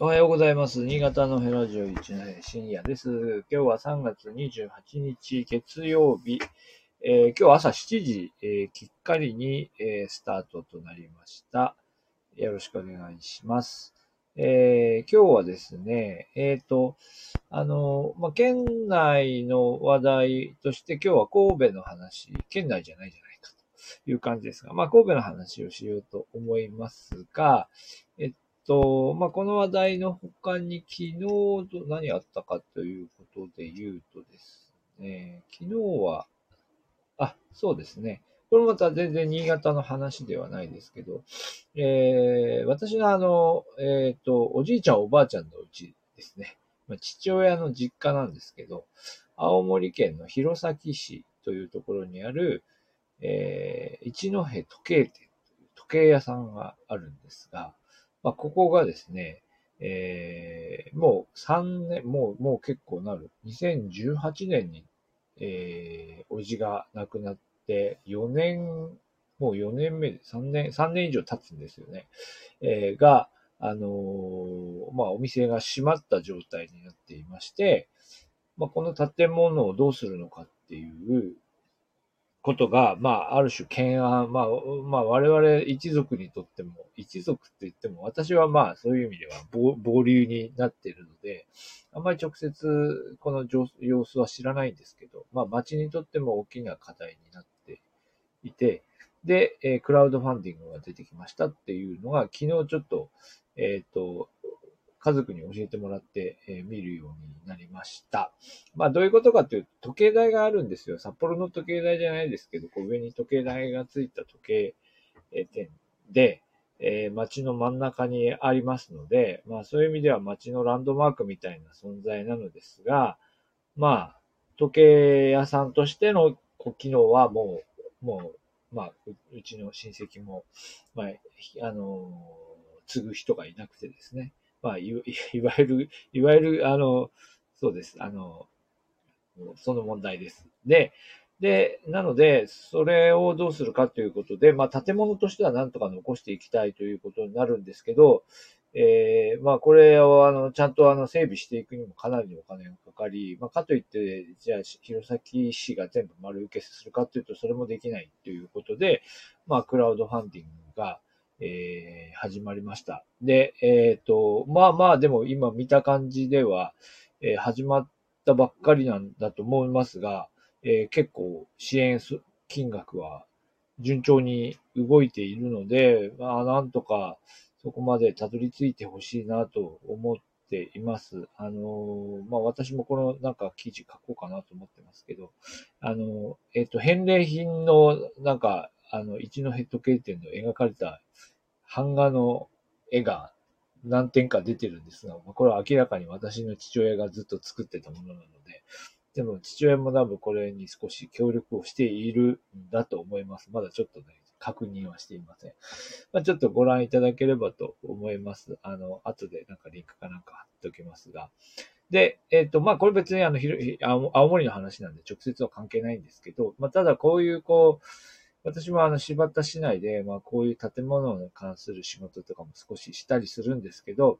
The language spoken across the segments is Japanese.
おはようございます。新潟のヘラジオ一の深夜です。今日は3月28日月曜日、えー今日朝7時、えーきっかりに、えースタートとなりました。よろしくお願いします。え今日はですね、えっ、と、あの、まあ、県内の話題として今日は神戸の話、県内じゃないじゃないかという感じですが、まあ、神戸の話をしようと思いますが、えっと、まあ、この話題の他に昨日ど何あったかということで言うとですね、昨日は、あ、そうですね。これまた全然新潟の話ではないですけど、えー私のあの、えっ、と、おじいちゃんおばあちゃんのうちですね。まあ、父親の実家なんですけど、青森県の弘前市というところにある、えー一戸時計店時計屋さんがあるんですが、まあ、ここがですね、えーもう3年、もう、もう結構なる。2018年に、えー、おじが亡くなって、4年、もう4年目で、3年、3年以上経つんですよね。えーが、あのーまあ、お店が閉まった状態になっていまして、まあ、この建物をどうするのかっていうことが、まあ、ある種懸案、まあ、まあ、我々一族にとっても、一族って言っても、私はまあ、そういう意味では暴暴流になっているので、あんまり直接この様子は知らないんですけど、まあ、町にとっても大きな課題になっていて、で、えークラウドファンディングが出てきましたっていうのが、昨日ちょっと、えっ、と、家族に教えてもらって、え見るようになりました。まあ、どういうことかというと、時計台があるんですよ。札幌の時計台じゃないですけど、こう上に時計台がついた時計店で、えー街の真ん中にありますので、まあそういう意味では街のランドマークみたいな存在なのですが、まあ、時計屋さんとしての機能はもう、もう、まあ、うちの親戚も、まあ、あの継ぐ人がいなくてですね。まあ、い わゆる、いわゆる、あの、そうです。あの、その問題です。で、で、なので、それをどうするかということで、まあ、建物としてはなんとか残していきたいということになるんですけど、えーまあ、これを、あの、ちゃんと、あの、整備していくにもかなりのお金がかかり、まあ、かといって、じゃあ、弘前市が全部丸受けするかというと、それもできないということで、まあ、クラウドファンディングが、えー始まりました。で、えっ、と、まあまあ、でも今見た感じでは、えー始まったばっかりなんだと思いますが、えー結構支援金額は順調に動いているので、まあ、なんとかそこまでたどり着いてほしいなと思っています。あのまあ、私もこのなんか記事書こうかなと思ってますけど、あのえっ、と、返礼品のなんか、あの、一のヘッド経店の描かれた版画の絵が何点か出てるんですが、これは明らかに私の父親がずっと作ってたものなので、でも父親も多分これに少し協力をしているんだと思います。まだちょっとね、確認はしていません。まあ、ちょっとご覧いただければと思います。あの、後でなんかリンクかなんか貼っておきますが。で、えっ、と、まあ、これ別にあの、ひろひ青青森の話なんで直接は関係ないんですけど、まあ、ただこういうこう、私もあの、柴田市内で、まあ、こういう建物に関する仕事とかも少ししたりするんですけど、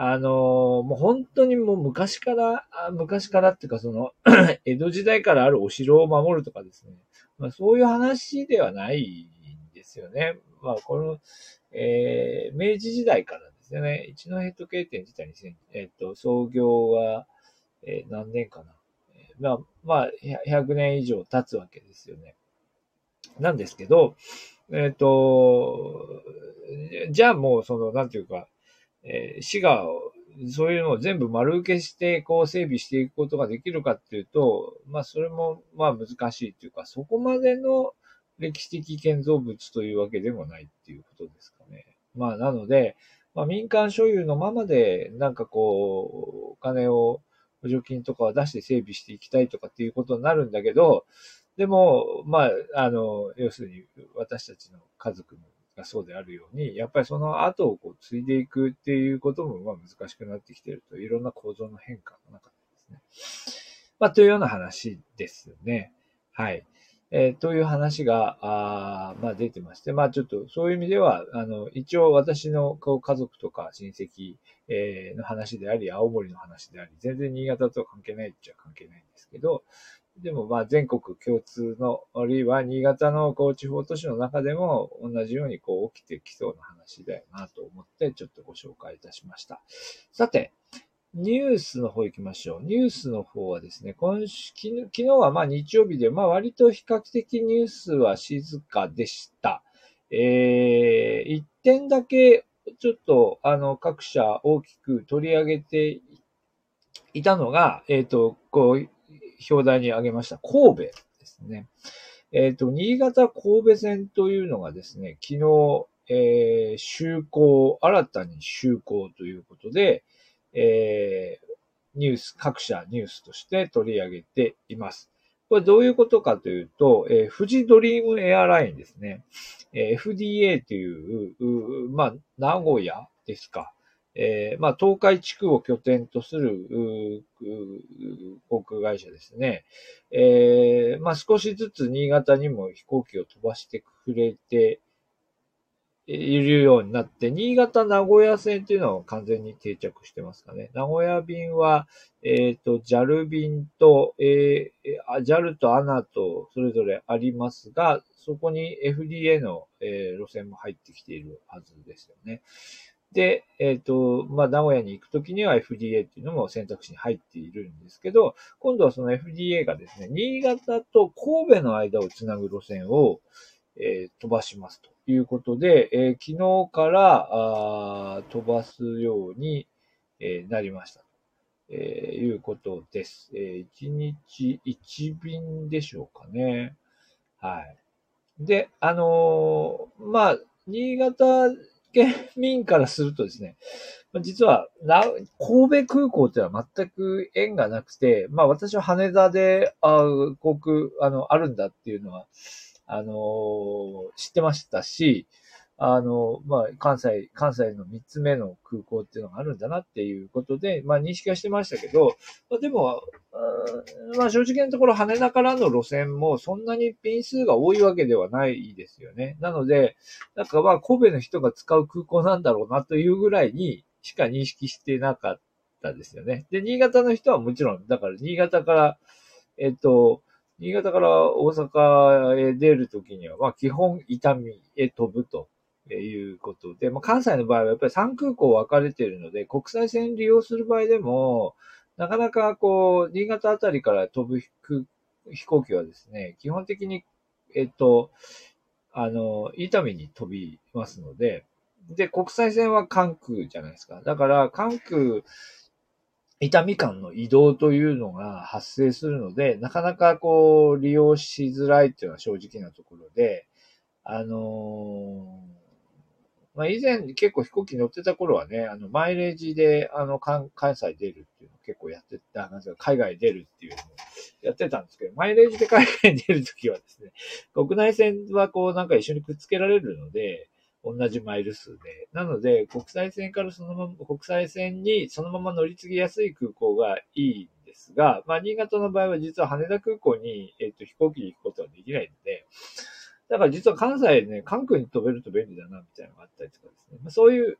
あのもう本当にもう昔から、昔からっていうかその、江戸時代からあるお城を守るとかですね、まあ、そういう話ではないんですよね。まあ、この、えー明治時代からですよね。一戸時計店自体に、えっ、と、創業は、えー何年かな。まあ、まあ、100年以上経つわけですよね。なんですけど、えっ、と、じゃあもうその、なんていうか、えー市が、そういうのを全部丸受けして、こう整備していくことができるかっていうと、まあそれも、まあ難しいっていうか、そこまでの歴史的建造物というわけでもないっていうことですかね。まあなので、まあ民間所有のままで、なんかこう、お金を、補助金とかを出して整備していきたいとかっていうことになるんだけど、でも、まあ、あの、要するに私たちの家族がそうであるように、やっぱりその後をこう継いでいくっていうこともまあ難しくなってきてると、いろんな構造の変化の中でですね。まあ、というような話ですね。はい。えー、という話が、あまあ出てまして、まあちょっとそういう意味では、あの、一応私の家族とか親戚、えー、の話であり、青森の話であり、全然新潟とは関係ないっちゃ関係ないんですけど、でもまあ全国共通の、あるいは新潟のこう地方都市の中でも同じようにこう起きてきそうな話だよなと思ってちょっとご紹介いたしました。さて、ニュースの方行きましょう。ニュースの方はですね、今週、昨日はまあ日曜日で、まあ割と比較的ニュースは静かでした。えー、一点だけちょっとあの各社大きく取り上げていたのが、えっ、ー、と、こう、表題に挙げました神戸ですね。えっ、ー、と、新潟神戸線というのがですね、昨日、えー、就航、新たに就航ということで、えー、ニュース、各社ニュースとして取り上げています。これどういうことかというと、えー、富士ドリームエアラインですね。えー、FDA という、まあ、名古屋ですか。えー、まあ、東海地区を拠点とする、航空会社ですね。えー、まあ、少しずつ新潟にも飛行機を飛ばしてくれているようになって、新潟名古屋線っていうのは完全に定着してますかね。名古屋便は、えっ、ー、と、JAL 便と、えー、JAL と ANA とそれぞれありますが、そこに FDA の、えー、路線も入ってきているはずですよね。で、えっ、ー、と、まあ、名古屋に行くときには FDA っていうのも選択肢に入っているんですけど、今度はその FDA がですね、新潟と神戸の間をつなぐ路線を、えー、飛ばしますということで、えー、昨日からあ飛ばすように、えー、なりました。えー、いうことです。えー、1日1便でしょうかね。はい。で、あのー、まあ、新潟県民からするとですね、実は、神戸空港ってのは全く縁がなくて、まあ私は羽田で、あ航空、あの、あるんだっていうのは、あの知ってましたし、あの、まあ、関西、関西の三つ目の空港っていうのがあるんだなっていうことで、まあ、認識はしてましたけど、まあ、でも、まあ、正直なところ、羽田からの路線もそんなに便数が多いわけではないですよね。なので、なんかまあ、神戸の人が使う空港なんだろうなというぐらいにしか認識してなかったですよね。で、新潟の人はもちろん、だから新潟から、えっと、新潟から大阪へ出るときには、まあ基本伊丹へ飛ぶということで、まあ関西の場合はやっぱり3空港分かれているので、国際線利用する場合でも、なかなかこう、新潟あたりから飛ぶ飛行機はですね、基本的に、えっと、あの、伊丹に飛びますので、で、国際線は関空じゃないですか。だから、関空痛み間の移動というのが発生するので、なかなかこう、利用しづらいっていうのは正直なところで、あのー、まあ、以前結構飛行機乗ってた頃はね、あの、マイレージで、あの、関西出るっていうのを結構やってた、なんか海外出るっていうのをやってたんですけど、マイレージで海外に出るときはですね、国内線はこうなんか一緒にくっつけられるので、同じマイル数で。なので、国際線からそのまま、国際線にそのまま乗り継ぎやすい空港がいいんですが、まあ、新潟の場合は実は羽田空港に、えっ、と、飛行機に行くことはできないので、だから実は関西ね、関空に飛べると便利だな、みたいなのがあったりとかですね。まあ、そういう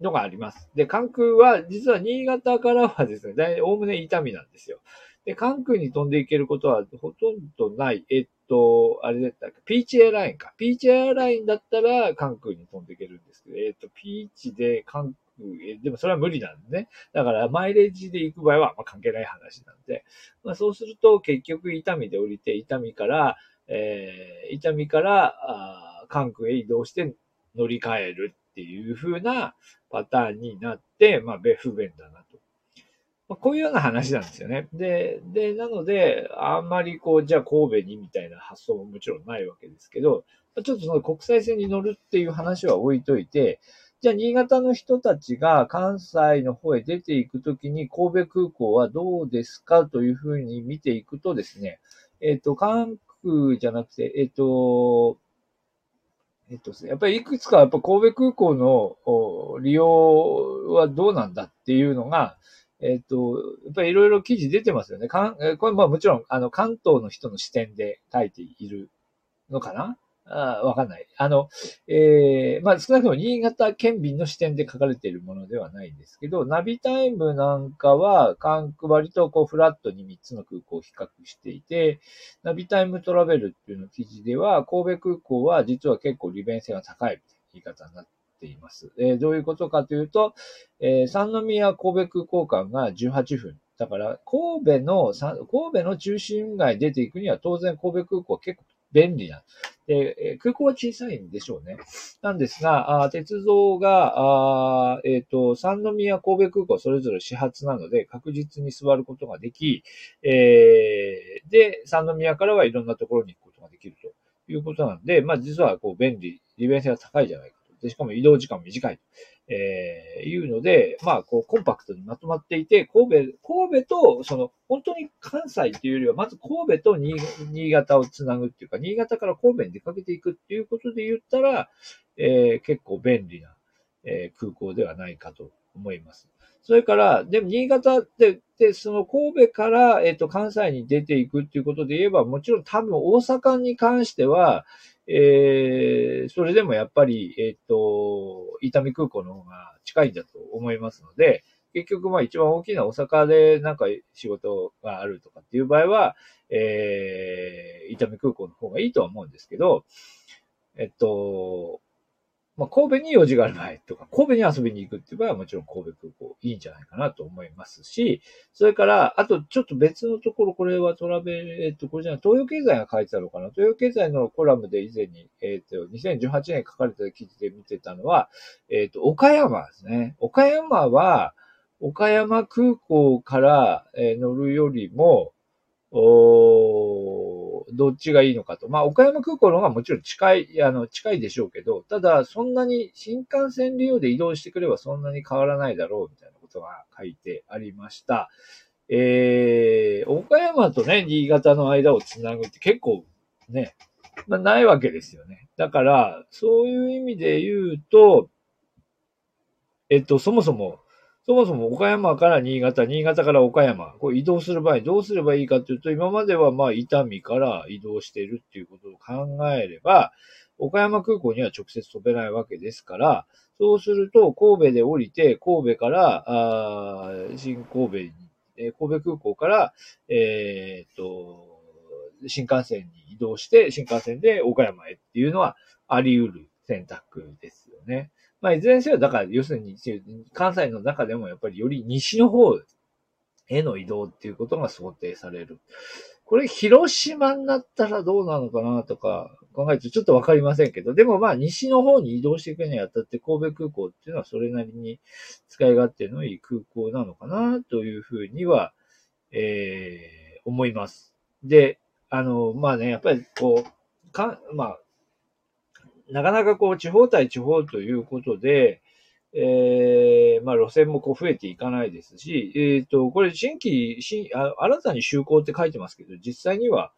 のがあります。で、関空は、実は新潟からはですね、大、おおむね痛みなんですよ。で、関空に飛んでいけることはほとんどない。えっと、あれだったっけ、ピーチエアラインか。ピーチエアラインだったら関空に飛んでいけるんですけど、えっと、ピーチで関空、えでもそれは無理なんでね。だからマイレージで行く場合は、まあ、関係ない話なんで、まあ、そうすると結局伊丹で降りて、伊丹から、えー、伊丹からあ関空へ移動して乗り換えるっていう風なパターンになって、まあ、不便だなと。まあ、こういうような話なんですよね。で、で、なので、あんまりこう、じゃあ神戸にみたいな発想ももちろんないわけですけど、ちょっとその国際線に乗るっていう話は置いといて、じゃあ新潟の人たちが関西の方へ出ていくときに神戸空港はどうですかというふうに見ていくとですね、えっ、ー、と、関空じゃなくて、えっ、と、えっとですね、やっぱりいくつかやっぱ神戸空港の利用はどうなんだっていうのが、えっ、と、やっぱりいろいろ記事出てますよね。かんこれまあもちろん、あの、関東の人の視点で書いているのかなあわかんない。あの、えー、まあ少なくとも新潟県民の視点で書かれているものではないんですけど、ナビタイムなんかは、関空割とこうフラットに3つの空港を比較していて、ナビタイムトラベルっていうの記事では、神戸空港は実は結構利便性が高い言い方になっています。えー、どういうことかというと、えー、三宮神戸空港間が18分。だから、神戸の、神戸の中心街出ていくには当然神戸空港は結構便利な。で、空港は小さいんでしょうね。なんですが、あ鉄道が、あえっ、ー、と、三宮神戸空港それぞれ始発なので、確実に座ることができ、えー、で、三宮からはいろんなところに行くことができるということなんで、まあ実はこう便利、利便性が高いじゃないかと。で、しかも移動時間短い。えー、いうので、まあ、こう、コンパクトにまとまっていて、神戸、神戸と、その、本当に関西っていうよりは、まず神戸と新潟をつなぐっていうか、新潟から神戸に出かけていくっていうことで言ったら、えー、結構便利な、えー、空港ではないかと思います。それから、でも新潟って、で、その神戸から、えっ、と、関西に出ていくっていうことで言えば、もちろん多分大阪に関しては、えー、それでもやっぱり、えっ、と、伊丹空港の方が近いんだと思いますので、結局まあ一番大きな大阪でなんか仕事があるとかっていう場合は、えー、伊丹空港の方がいいとは思うんですけど、えっと、まあ、神戸に用事がある場合とか、神戸に遊びに行くっていう場合はもちろん神戸空港いいんじゃないかなと思いますし、それから、あとちょっと別のところ、これはトラベル、えっと、これじゃない、東洋経済が書いてたのかな東洋経済のコラムで以前に、えっと、2018年書かれた記事で見てたのは、えっと、岡山ですね。岡山は、岡山空港から、乗るよりも、おーどっちがいいのかと。まあ、岡山空港の方がもちろん近い、あの、近いでしょうけど、ただ、そんなに新幹線利用で移動してくればそんなに変わらないだろう、みたいなことが書いてありました。えー、岡山とね、新潟の間をつなぐって結構ね、まあ、ないわけですよね。だから、そういう意味で言うと、えっと、そもそも、そもそも岡山から新潟、新潟から岡山、こう移動する場合どうすればいいかというと、今まではまあ伊丹から移動しているっていうことを考えれば、岡山空港には直接飛べないわけですから、そうすると神戸で降りて、神戸から、あ新神戸に、え神戸空港から、えー、っと、新幹線に移動して、新幹線で岡山へっていうのはあり得る選択ですよね。まあ、いずれにせよ、だから、要するに、関西の中でもやっぱりより西の方への移動っていうことが想定される。これ、広島になったらどうなのかなとか考えるとちょっとわかりませんけど、でもまあ、西の方に移動していくにあたって神戸空港っていうのはそれなりに使い勝手のいい空港なのかなというふうには、えー、思います。で、あの、まあね、やっぱりこう、か、まあ、なかなかこう、地方対地方ということで、えー、まあ路線もこう増えていかないですし、えっ、ー、と、これ新規、新、あ新たに就航って書いてますけど、実際には、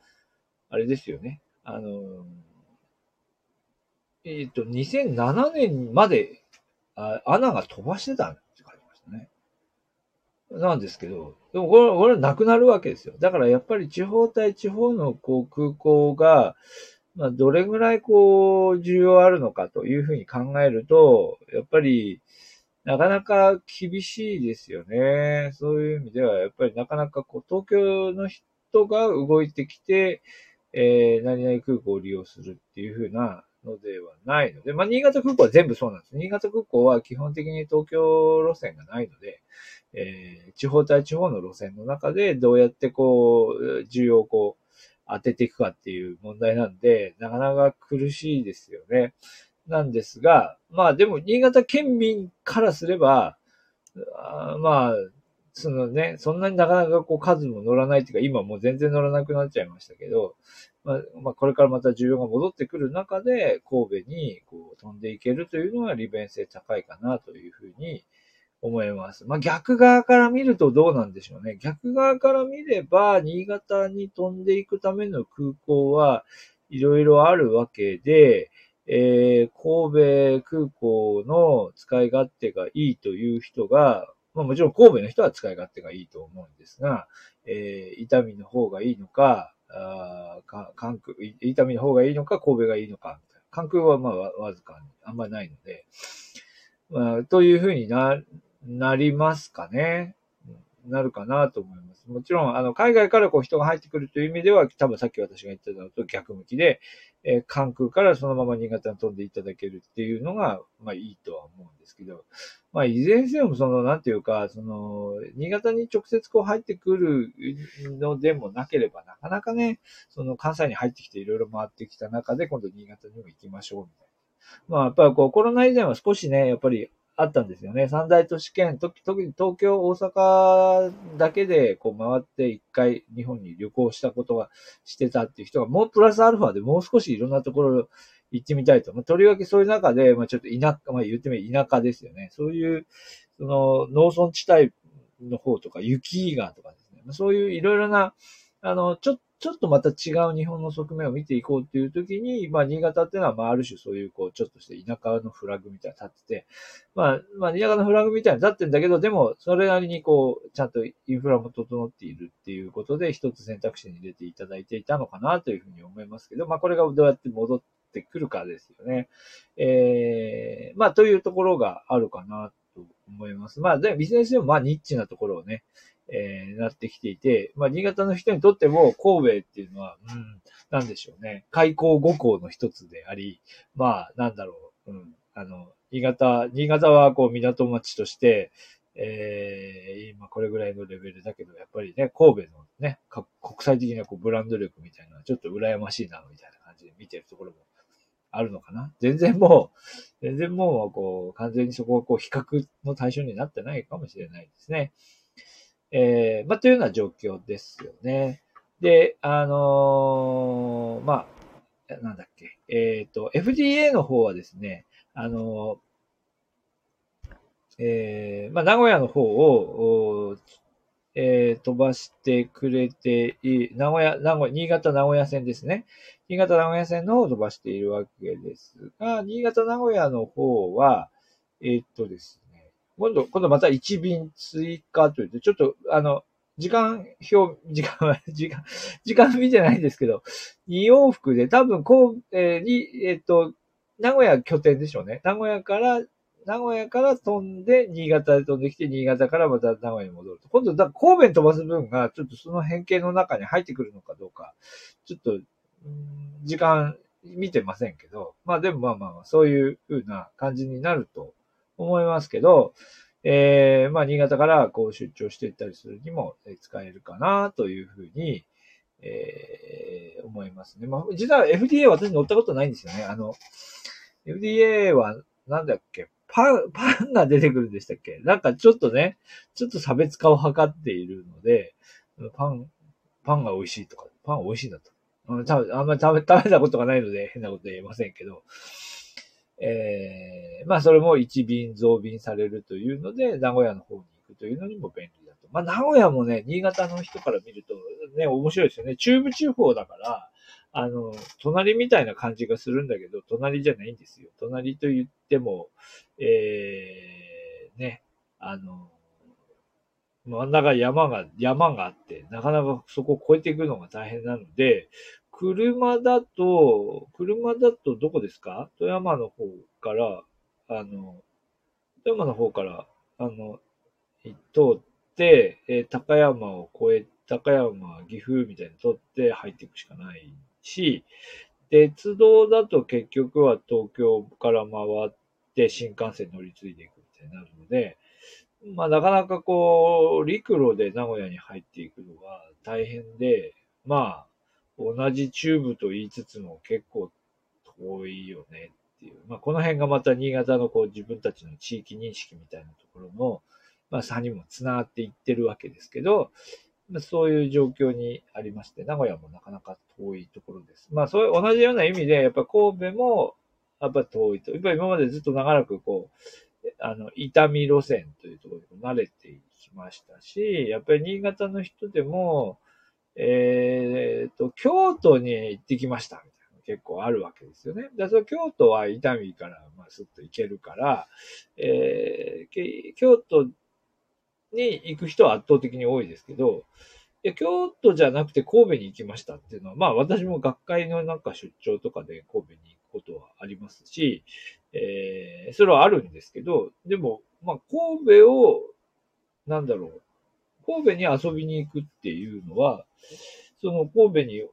あれですよね。あの、えっ、ー、と、2007年まであ穴が飛ばしてたって書いてましたね。なんですけど、でもこれ、これなくなるわけですよ。だからやっぱり地方対地方のこう空港が、まあ、どれぐらいこう、需要あるのかというふうに考えると、やっぱり、なかなか厳しいですよね。そういう意味では、やっぱりなかなかこう、東京の人が動いてきて、えー、何々空港を利用するっていうふうなのではないので、まあ、新潟空港は全部そうなんです。新潟空港は基本的に東京路線がないので、えー、地方対地方の路線の中でどうやってこう、需要をこう、当てていくかっていう問題なんで、なかなか苦しいですよね。なんですが、まあでも、新潟県民からすれば、あまあ、そのね、そんなになかなかこう数も乗らないっていうか、今もう全然乗らなくなっちゃいましたけど、まあ、まあ、これからまた需要が戻ってくる中で、神戸にこう飛んでいけるというのは利便性高いかなというふうに思います。まあ、逆側から見るとどうなんでしょうね。逆側から見れば、新潟に飛んでいくための空港はいろいろあるわけで、えー、神戸空港の使い勝手がいいという人が、まあもちろん神戸の人は使い勝手がいいと思うんですが、えー、伊丹の方がいいのか、あか関空、伊丹の方がいいのか、神戸がいいのか、関空はまあわずかにあんまりないので、まあ、というふうにな、なりますかね。なるかなと思います。もちろん、あの、海外からこう人が入ってくるという意味では、多分さっき私が言ってたのと逆向きで、えー、関空からそのまま新潟に飛んでいただけるっていうのが、まあいいとは思うんですけど、まあいずれにせよその、なんていうか、その、新潟に直接こう入ってくるのでもなければ、なかなかね、その関西に入ってきていろいろ回ってきた中で、今度新潟にも行きましょうみたいな。まあやっぱりこうコロナ以前は少しね、やっぱりあったんですよね。三大都市圏、特に東京、大阪だけでこう回って一回日本に旅行したことはしてたっていう人が、もうプラスアルファでもう少しいろんなところ行ってみたいと。まあ、とりわけそういう中で、まあ、ちょっと田舎、まあ、言ってみれば田舎ですよね。そういう、その農村地帯の方とか、雪がとかですね。そういういろいろな、あの、ちょちょっとまた違う日本の側面を見ていこうっていう時に、まあ、新潟っていうのは、まあ、ある種そういう、こう、ちょっとして田舎のフラグみたいな立ってて、まあ、まあ、田舎のフラグみたいな立ってんだけど、でも、それなりにこう、ちゃんとインフラも整っているっていうことで、一つ選択肢に入れていただいていたのかなというふうに思いますけど、まあ、これがどうやって戻ってくるかですよね。ええー、まあ、というところがあるかなと思います。まあ、で、ビジネスでもまあ、ニッチなところをね、えー、なってきていて、まあ、新潟の人にとっても神戸っていうのは、うん、なんでしょうね。開港五港の一つであり、まあ、なんだろう、うん、あの、新潟、新潟はこう港町として、えー、今これぐらいのレベルだけど、やっぱりね、神戸のね、国際的なこうブランド力みたいな、ちょっと羨ましいな、みたいな感じで見てるところもあるのかな。全然もう、全然もう、こう、完全にそこはこう、比較の対象になってないかもしれないですね。えー、まあ、というような状況ですよね。で、あのー、まあ、なんだっけ、えっ、ー、と、FDA の方はですね、あのえー、まあ、名古屋の方を、えー、飛ばしてくれてい、名古屋、名古屋、新潟名古屋線ですね。新潟名古屋線の方を飛ばしているわけですが、新潟名古屋の方は、え、っとです今度、今度また1便追加というと、ちょっと、あの、時間表、時間は、時間、時間見てないんですけど、2往復で多分、こう、えー、に、えっ、と、名古屋拠点でしょうね。名古屋から、名古屋から飛んで、新潟で飛んできて、新潟からまた名古屋に戻ると。今度、だ神戸に飛ばす分が、ちょっとその変形の中に入ってくるのかどうか、ちょっと、時間見てませんけど、まあでもまあまあ、そういう風な感じになると思いますけど、えー、まあ、新潟からこう出張していったりするにも使えるかなというふうに、えー、思いますね。まあ、実は FDA 私乗ったことないんですよね。あの、FDA はなんだっけ？パン、パンが出てくるんでしたっけ？なんかちょっとね、ちょっと差別化を図っているので、パン、パンが美味しいとか、パン美味しいんだと。多分あんまり食べ、食べたことがないので変なこと言えませんけど、えー、まあそれも一便増便されるというので、名古屋の方に行くというのにも便利だと。まあ名古屋もね、新潟の人から見るとね、面白いですよね。中部地方だから、あの、隣みたいな感じがするんだけど、隣じゃないんですよ。隣と言っても、えー、ね、あの、真ん中山が、山があって、なかなかそこを越えていくのが大変なので、車だと、車だとどこですか？富山の方から、あの、富山の方から、あの、通って、えー、高山を越え、高山、岐阜みたいに通って入っていくしかないし、鉄道だと結局は東京から回って新幹線乗り継いでいくみたいになるので、まあなかなかこう、陸路で名古屋に入っていくのが大変で、まあ、同じチューブと言いつつも結構遠いよねっていう。まあ、この辺がまた新潟のこう自分たちの地域認識みたいなところの、まあ、差にも繋がっていってるわけですけど、まあ、そういう状況にありまして、名古屋もなかなか遠いところです。まあ、そういう同じような意味で、やっぱ神戸も、やっぱ遠いと。やっぱ今までずっと長らくこう、あの、伊丹路線というところに慣れてきましたし、やっぱり新潟の人でも、えー、と、京都に行ってきました、結構あるわけですよね。で、その京都は伊丹から、まあ、すっと行けるから、えー、京都に行く人は圧倒的に多いですけど、い、京都じゃなくて神戸に行きましたっていうのは、まあ私も学会のなんか出張とかで神戸に行くことはありますし、えー、それはあるんですけど、でも、まあ神戸を、なんだろう、神戸に遊びに行くっていうのは、その神戸に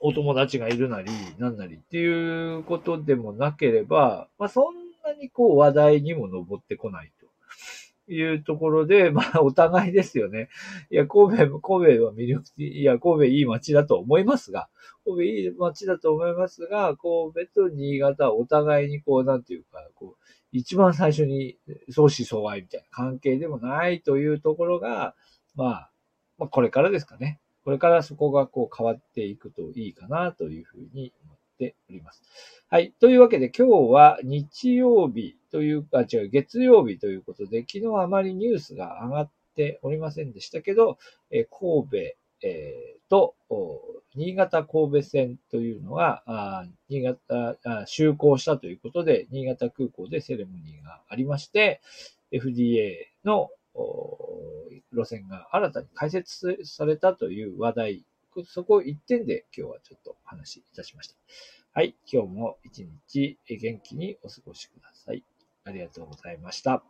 お友達がいるなり、なんなりっていうことでもなければ、まあそんなにこう話題にも上ってこないというところで、まあお互いですよね。いや、神戸、神戸は魅力的、いや、神戸いい街だと思いますが、神戸いい街だと思いますが、神戸と新潟はお互いにこう、なんていうか、こう、一番最初に相思相愛みたいな関係でもないというところが、まあ、まあこれからですかね。これからそこがこう変わっていくといいかなというふうに思っております。はい。というわけで今日は日曜日というか、違う、月曜日ということで、昨日あまりニュースが上がっておりませんでしたけど、え神戸、え、と、新潟神戸線というのが、新潟、就航したということで、新潟空港でセレモニーがありまして、FDA の路線が新たに開設されたという話題、そこ一点で今日はちょっと話しいたしました。はい、今日も一日元気にお過ごしください。ありがとうございました。